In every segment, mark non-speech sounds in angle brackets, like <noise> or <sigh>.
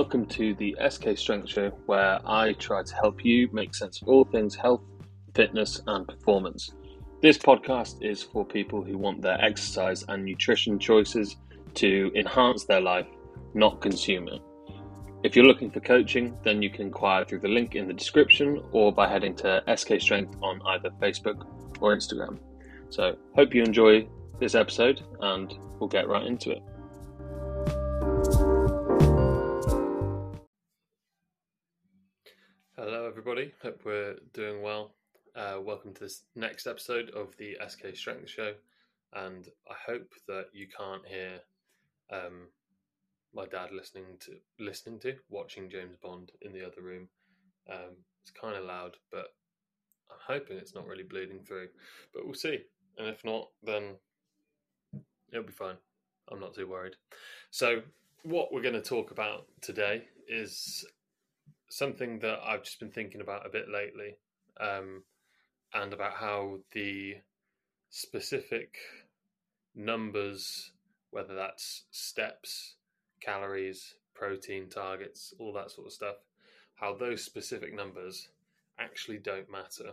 Welcome to the SK Strength Show, where I try to help you make sense of all things health, fitness, and performance. This podcast is for people who want their exercise and nutrition choices to enhance their life, not consume it. If you're looking for coaching, then you can inquire through the link in the description or by heading to SK Strength on either Facebook or Instagram. So, hope you enjoy this episode and we'll get right into it. Hello, everybody. Hope we're doing well. Uh, welcome to this next episode of the SK Strength Show, and I hope that you can't hear um, my dad listening to listening to watching James Bond in the other room. Um, it's kind of loud, but I'm hoping it's not really bleeding through. But we'll see, and if not, then it'll be fine. I'm not too worried. So, what we're going to talk about today is something that I've just been thinking about a bit lately, um, and about how the specific numbers, whether that's steps, calories, protein targets, all that sort of stuff, how those specific numbers actually don't matter.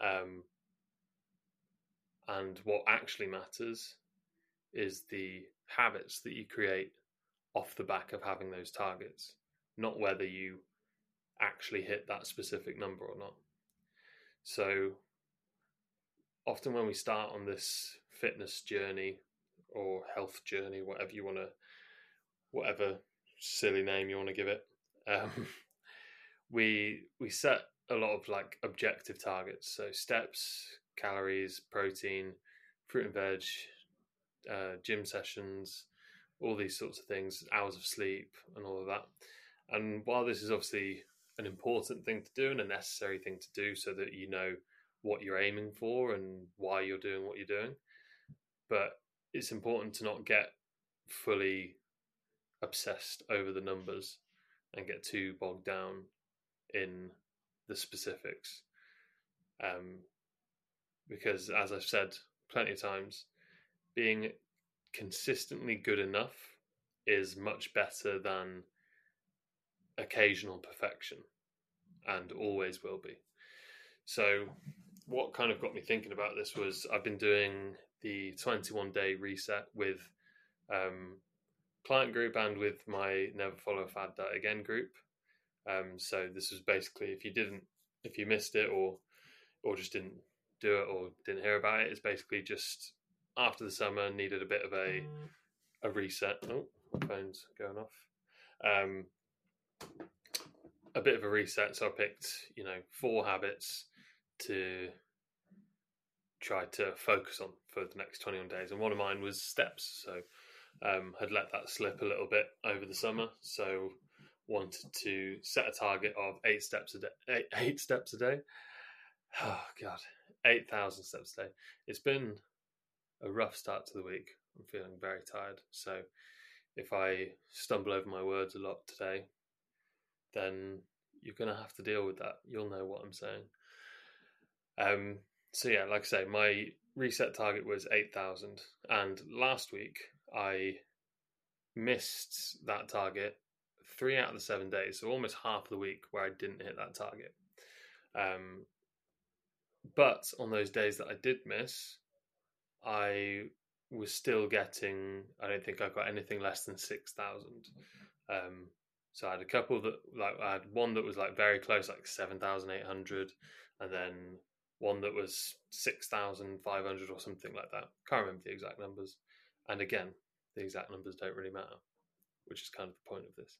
Um, and what actually matters is the habits that you create off the back of having those targets, not whether you actually hit that specific number or not. So, often when we start on this fitness journey or health journey, whatever you want to, whatever silly name you want to give it, um, <laughs> we we set a lot of like objective targets. So steps, calories, protein, fruit and veg, uh, gym sessions, all these sorts of things, hours of sleep, and all of that. And while this is obviously an important thing to do and a necessary thing to do so that you know what you're aiming for and why you're doing what you're doing, but it's important to not get fully obsessed over the numbers and get too bogged down in the specifics. Um, because, as I've said plenty of times, being consistently good enough is much better than occasional perfection and always will be. So, what kind of got me thinking about this was I've been doing the 21 day reset with um, client group and with my Never Follow Fad Diet Again group. Um, so this was basically if you didn't, if you missed it or or just didn't do it or didn't hear about it, it's basically just after the summer needed a bit of a a reset. Oh, my phone's going off. Um, a bit of a reset. So I picked, you know, four habits to try to focus on for the next 21 days. And one of mine was steps. So um, had let that slip a little bit over the summer. So wanted to set a target of eight steps a day. Eight, <laughs> eight steps a day. Oh God, eight thousand steps a day. It's been a rough start to the week. I'm feeling very tired. So if I stumble over my words a lot today, then you're going to have to deal with that. You'll know what I'm saying. Um, so yeah, like I say, my reset target was 8,000. And last week I missed that target three out of the seven days. So almost half of the week where I didn't hit that target. Um, but on those days that I did miss, I was still getting. I don't think I got anything less than six thousand. Um, so I had a couple that like I had one that was like very close, like seven thousand eight hundred, and then one that was six thousand five hundred or something like that. Can't remember the exact numbers. And again, the exact numbers don't really matter, which is kind of the point of this.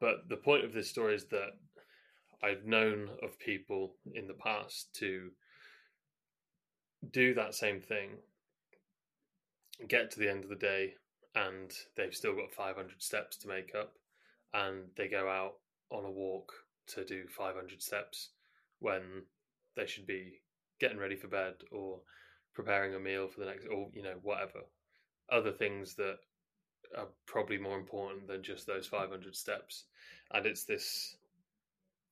But the point of this story is that I've known of people in the past to do that same thing, get to the end of the day, and they've still got 500 steps to make up, and they go out on a walk to do 500 steps when they should be getting ready for bed or preparing a meal for the next, or you know, whatever. Other things that are probably more important than just those 500 steps. And it's this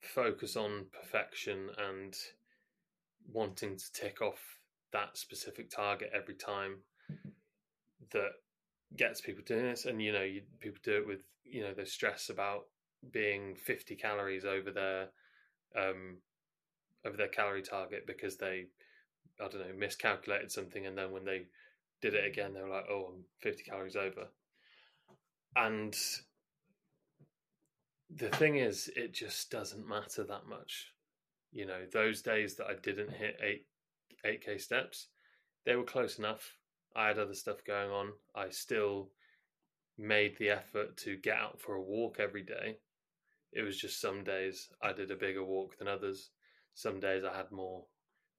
focus on perfection and wanting to tick off that specific target every time that gets people doing this, and you know, you, people do it with you know the stress about being 50 calories over their um over their calorie target because they I don't know miscalculated something, and then when they did it again, they were like, "Oh, I'm 50 calories over," and the thing is, it just doesn't matter that much. You know, those days that I didn't hit eight eight k steps, they were close enough. I had other stuff going on. I still made the effort to get out for a walk every day. It was just some days I did a bigger walk than others. Some days I had more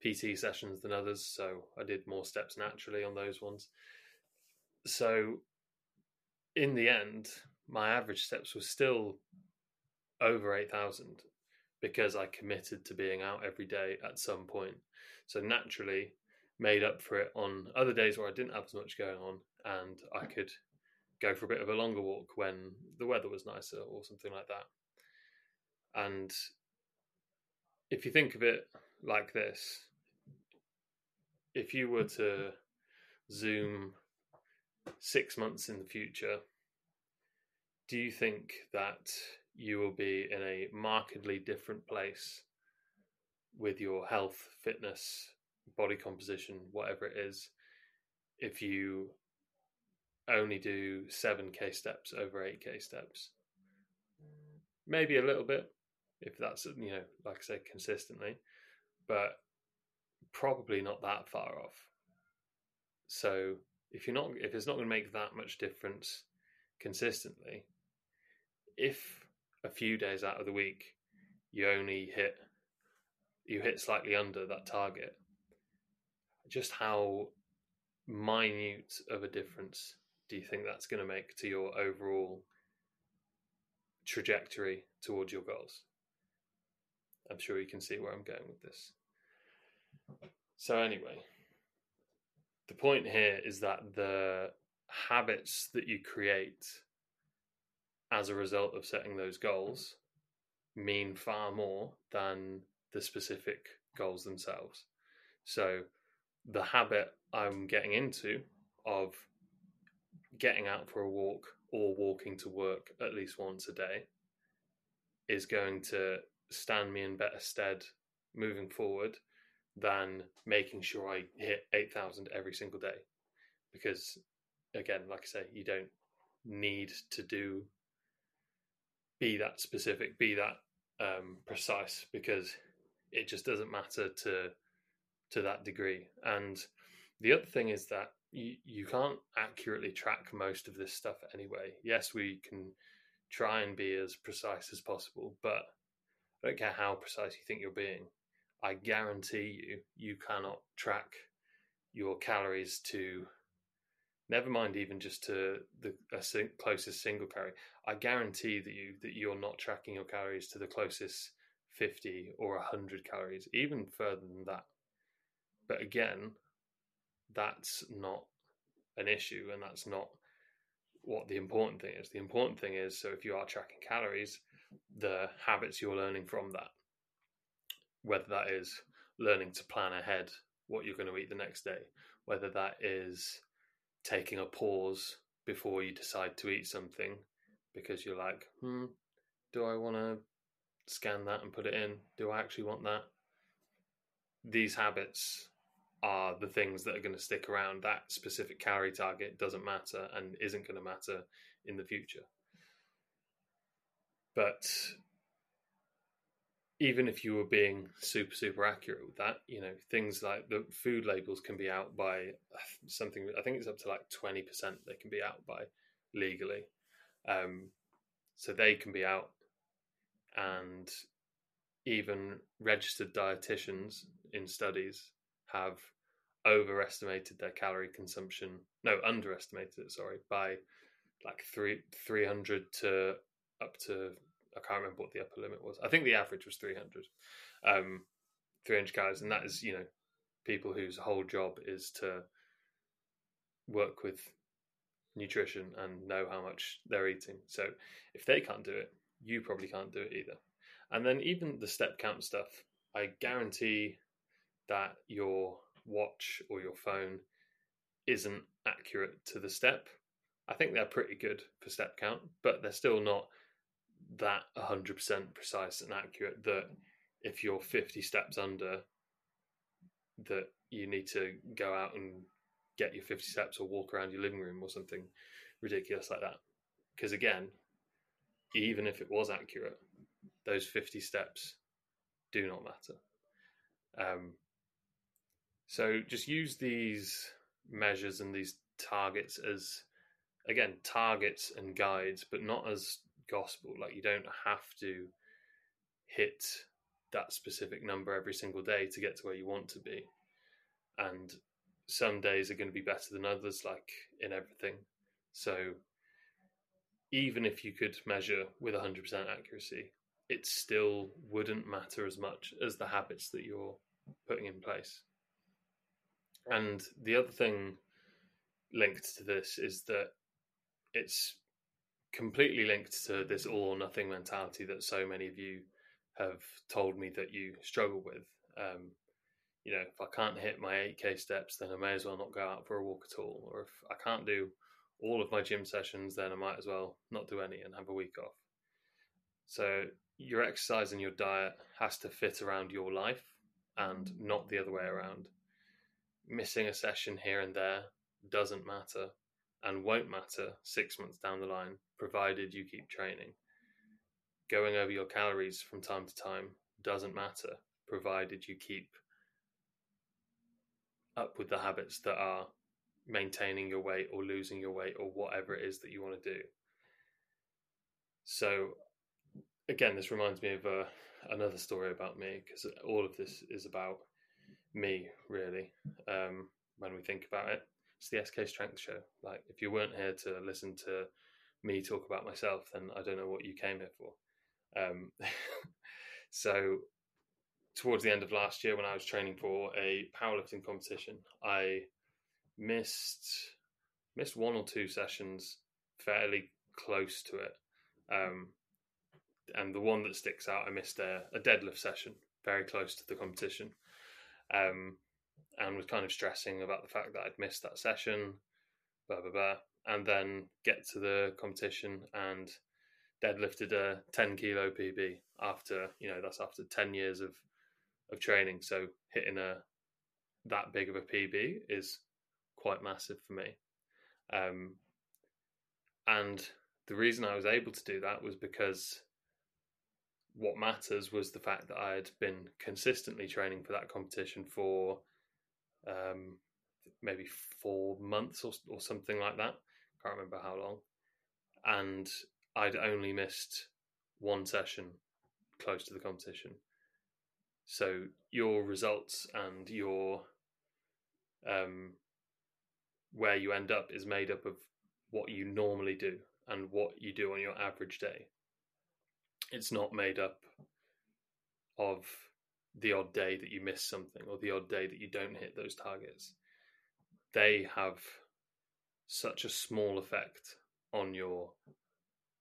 PT sessions than others, so I did more steps naturally on those ones. So, in the end, my average steps were still over 8,000 because I committed to being out every day at some point. So, naturally, made up for it on other days where I didn't have as much going on and I could go for a bit of a longer walk when the weather was nicer or something like that. And if you think of it like this, if you were to zoom six months in the future, do you think that you will be in a markedly different place with your health, fitness, body composition, whatever it is, if you only do 7k steps over 8k steps? Maybe a little bit, if that's, you know, like I said, consistently, but probably not that far off. So if you're not, if it's not going to make that much difference consistently, if a few days out of the week you only hit, you hit slightly under that target, just how minute of a difference do you think that's going to make to your overall trajectory towards your goals? I'm sure you can see where I'm going with this. So, anyway, the point here is that the habits that you create as a result of setting those goals mean far more than the specific goals themselves. So, the habit I'm getting into of getting out for a walk or walking to work at least once a day is going to stand me in better stead moving forward than making sure I hit 8,000 every single day. Because, again, like I say, you don't need to do, be that specific, be that um, precise, because it just doesn't matter to to that degree. And the other thing is that you, you can't accurately track most of this stuff anyway. Yes, we can try and be as precise as possible, but I don't care how precise you think you're being. I guarantee you, you cannot track your calories to, never mind even just to the closest single calorie. I guarantee that you that you're not tracking your calories to the closest 50 or 100 calories, even further than that. But again, that's not an issue, and that's not what the important thing is. The important thing is so if you are tracking calories, the habits you're learning from that whether that is learning to plan ahead what you're going to eat the next day, whether that is taking a pause before you decide to eat something because you're like, hmm, do I want to scan that and put it in? Do I actually want that? These habits are the things that are going to stick around. That specific calorie target doesn't matter and isn't going to matter in the future. But even if you were being super super accurate with that you know things like the food labels can be out by something i think it's up to like 20% they can be out by legally um, so they can be out and even registered dietitians in studies have overestimated their calorie consumption no underestimated it sorry by like three 300 to up to I can't remember what the upper limit was. I think the average was 300, um, 300 calories, and that is you know people whose whole job is to work with nutrition and know how much they're eating. So if they can't do it, you probably can't do it either. And then even the step count stuff, I guarantee that your watch or your phone isn't accurate to the step. I think they're pretty good for step count, but they're still not that 100% precise and accurate that if you're 50 steps under that you need to go out and get your 50 steps or walk around your living room or something ridiculous like that. Because again even if it was accurate those 50 steps do not matter. Um, so just use these measures and these targets as again targets and guides but not as gospel. Like you don't have to hit that specific number every single day to get to where you want to be. And some days are going to be better than others like in everything. So even if you could measure with 100% accuracy it still wouldn't matter as much as the habits that you're putting in place and the other thing linked to this is that it's completely linked to this all or nothing mentality that so many of you have told me that you struggle with. Um, you know, if I can't hit my 8K steps, then I may as well not go out for a walk at all. Or if I can't do all of my gym sessions, then I might as well not do any and have a week off. So your exercise and your diet has to fit around your life and not the other way around. Missing a session here and there doesn't matter and won't matter six months down the line, provided you keep training. Going over your calories from time to time doesn't matter, provided you keep up with the habits that are maintaining your weight or losing your weight or whatever it is that you want to do. So, again, this reminds me of uh, another story about me because all of this is about me, really, um, when we think about it it's the SK Strength Show. Like, if you weren't here to listen to me talk about myself, then I don't know what you came here for. Um, <laughs> so, towards the end of last year, when I was training for a powerlifting competition, I missed missed one or two sessions fairly close to it. Um, and the one that sticks out, I missed a, a deadlift session very close to the competition. Um, and was kind of stressing about the fact that I'd missed that session, blah blah blah, and then get to the competition and deadlifted a 10 kilo PB after you know that's after 10 years of of training. So hitting a that big of a PB is quite massive for me. Um, and the reason I was able to do that was because what matters was the fact that I had been consistently training for that competition for um, maybe four months or, or something like that. Can't remember how long. And I'd only missed one session close to the competition. So your results and your um, where you end up is made up of what you normally do and what you do on your average day. It's not made up of the odd day that you miss something or the odd day that you don't hit those targets, they have such a small effect on your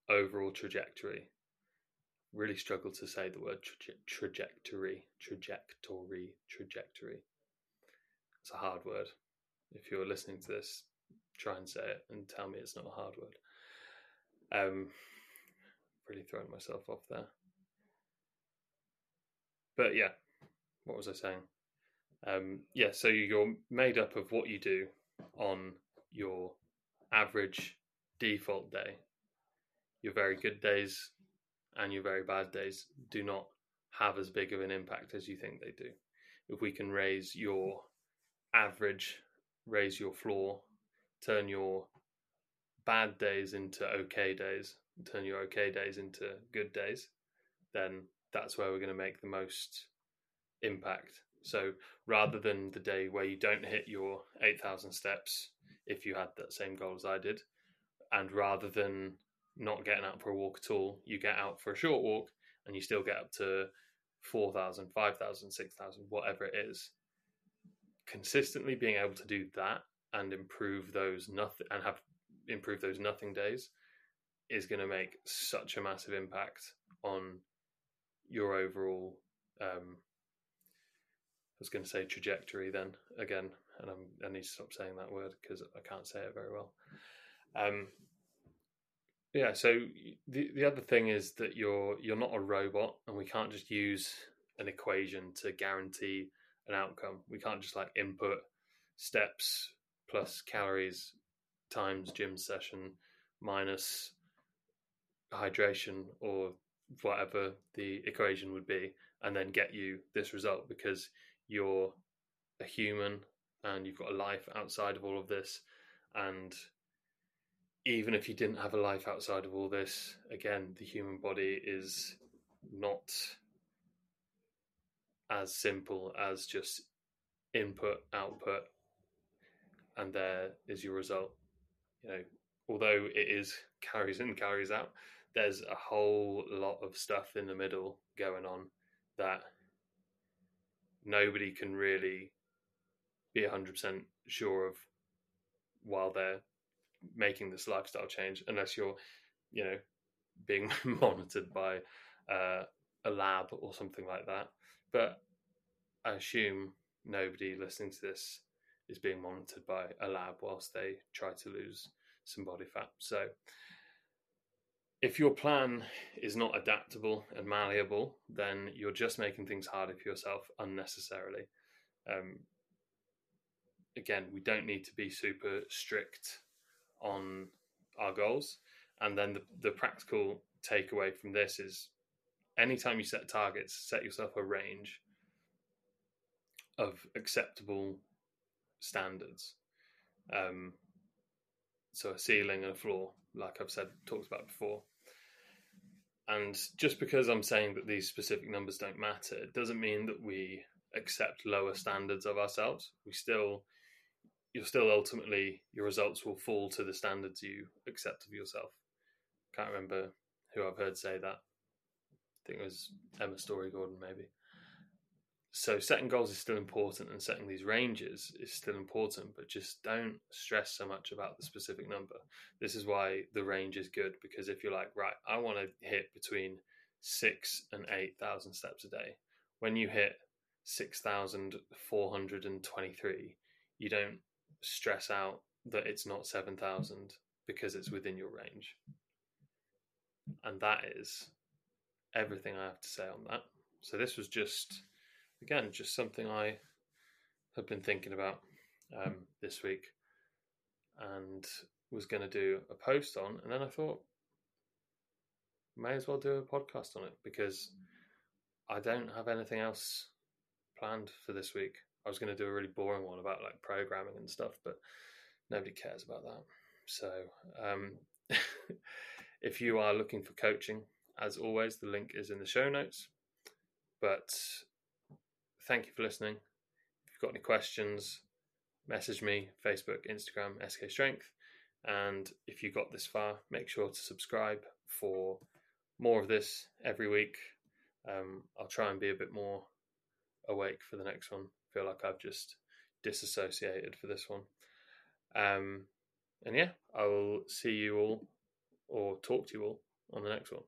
overall trajectory. Really struggle to say the word traje- trajectory, trajectory, trajectory. It's a hard word. If you're listening to this, try and say it and tell me it's not a hard word. Um, really throwing myself off there. But yeah, what was I saying? Um, yeah, so you're made up of what you do on your average default day. Your very good days and your very bad days do not have as big of an impact as you think they do. If we can raise your average, raise your floor, turn your bad days into okay days, turn your okay days into good days, then that's where we're going to make the most impact. So rather than the day where you don't hit your 8,000 steps, if you had that same goal as I did, and rather than not getting out for a walk at all, you get out for a short walk and you still get up to 4,000, 5,000, 6,000, whatever it is. Consistently being able to do that and improve those nothing and have improve those nothing days is going to make such a massive impact on your overall um, was going to say trajectory then again, and I'm, i need to stop saying that word because I can't say it very well. Um, yeah. So the the other thing is that you're you're not a robot, and we can't just use an equation to guarantee an outcome. We can't just like input steps plus calories times gym session minus hydration or whatever the equation would be and then get you this result because you're a human and you've got a life outside of all of this. And even if you didn't have a life outside of all this again the human body is not as simple as just input output and there is your result. You know although it is calories in calories out there's a whole lot of stuff in the middle going on that nobody can really be 100% sure of while they're making this lifestyle change unless you're you know being <laughs> monitored by uh, a lab or something like that. But i assume nobody listening to this is being monitored by a lab whilst they try to lose some body fat. So if your plan is not adaptable and malleable, then you're just making things harder for yourself unnecessarily. Um, again, we don't need to be super strict on our goals. And then the, the practical takeaway from this is anytime you set targets, set yourself a range of acceptable standards. Um, so a ceiling and a floor, like I've said, talked about before. And just because I'm saying that these specific numbers don't matter, it doesn't mean that we accept lower standards of ourselves. We still, you're still ultimately, your results will fall to the standards you accept of yourself. Can't remember who I've heard say that. I think it was Emma Storey-Gordon, maybe so setting goals is still important and setting these ranges is still important but just don't stress so much about the specific number. This is why the range is good because if you're like right i want to hit between 6 and 8000 steps a day when you hit 6423 you don't stress out that it's not 7000 because it's within your range. And that is everything i have to say on that. So this was just again, just something I have been thinking about um, this week and was going to do a post on. And then I thought, may as well do a podcast on it because I don't have anything else planned for this week. I was going to do a really boring one about like programming and stuff, but nobody cares about that. So, um, <laughs> if you are looking for coaching, as always, the link is in the show notes. But thank you for listening. If you've got any questions, message me Facebook, Instagram, SK Strength. And if you got this far, make sure to subscribe for more of this every week. Um, I'll try and be a bit more awake for the next one. Feel like I've just disassociated for this one. Um, and yeah, I will see you all or talk to you all on the next one.